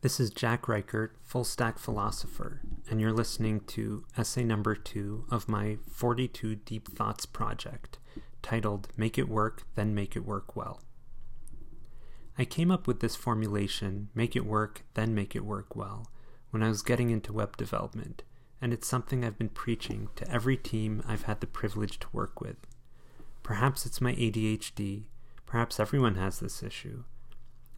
This is Jack Reichert, Full Stack Philosopher, and you're listening to essay number two of my 42 Deep Thoughts project, titled Make It Work, Then Make It Work Well. I came up with this formulation, make it work, then make it work well, when I was getting into web development, and it's something I've been preaching to every team I've had the privilege to work with. Perhaps it's my ADHD, perhaps everyone has this issue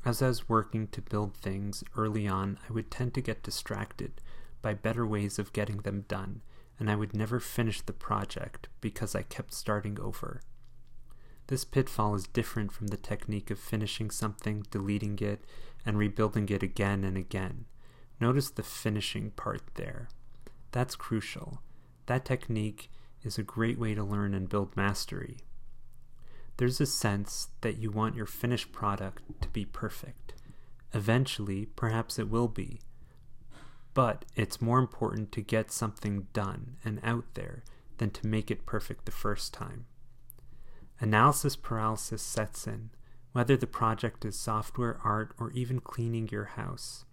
as I was working to build things early on, I would tend to get distracted by better ways of getting them done, and I would never finish the project because I kept starting over. This pitfall is different from the technique of finishing something, deleting it, and rebuilding it again and again. Notice the finishing part there. That's crucial. That technique is a great way to learn and build mastery there's a sense that you want your finished product to be perfect. Eventually, perhaps it will be. But it's more important to get something done and out there than to make it perfect the first time. Analysis paralysis sets in, whether the project is software, art, or even cleaning your house.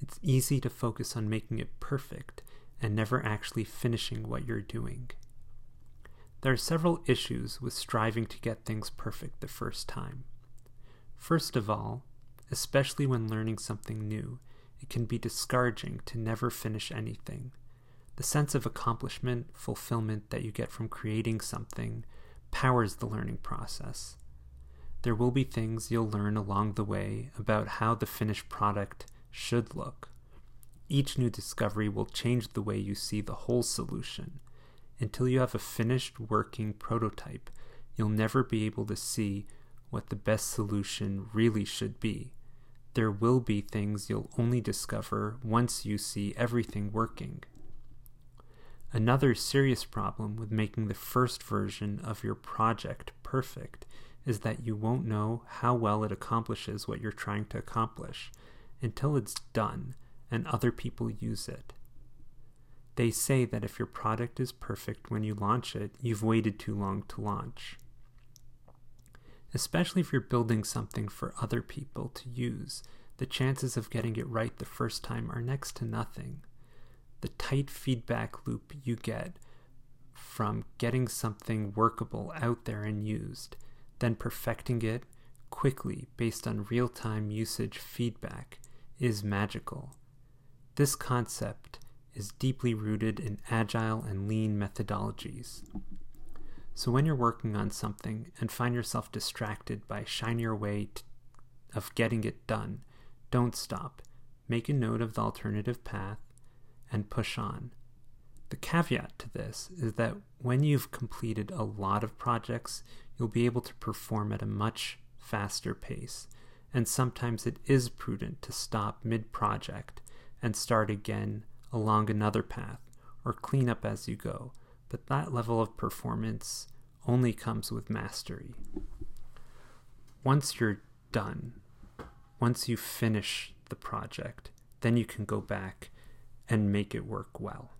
It's easy to focus on making it perfect and never actually finishing what you're doing. There are several issues with striving to get things perfect the first time. First of all, especially when learning something new, it can be discouraging to never finish anything. The sense of accomplishment, fulfillment that you get from creating something powers the learning process. There will be things you'll learn along the way about how the finished product should look. Each new discovery will change the way you see the whole solution until you have a finished working prototype, you'll never be able to see what the best solution really should be. There will be things you'll only discover once you see everything working. Another serious problem with making the first version of your project perfect is that you won't know how well it accomplishes what you're trying to accomplish until it's done and other people use it. They say that if your product is perfect when you launch it, you've waited too long to launch. Especially if you're building something for other people to use, the chances of getting it right the first time are next to nothing. The tight feedback loop you get from getting something workable out there and used, then perfecting it quickly based on real time usage feedback is magical. This concept is deeply rooted in agile and lean methodologies. So when you're working on something and find yourself distracted by shinier way of getting it done, don't stop. Make a note of the alternative path and push on. The caveat to this is that when you've completed a lot of projects, you'll be able to perform at a much faster pace, and sometimes it is prudent to stop mid project and start again along another path or clean up as you go, but that level of performance only comes with mastery. Once you're done, once you finish the project, then you can go back and make it work well.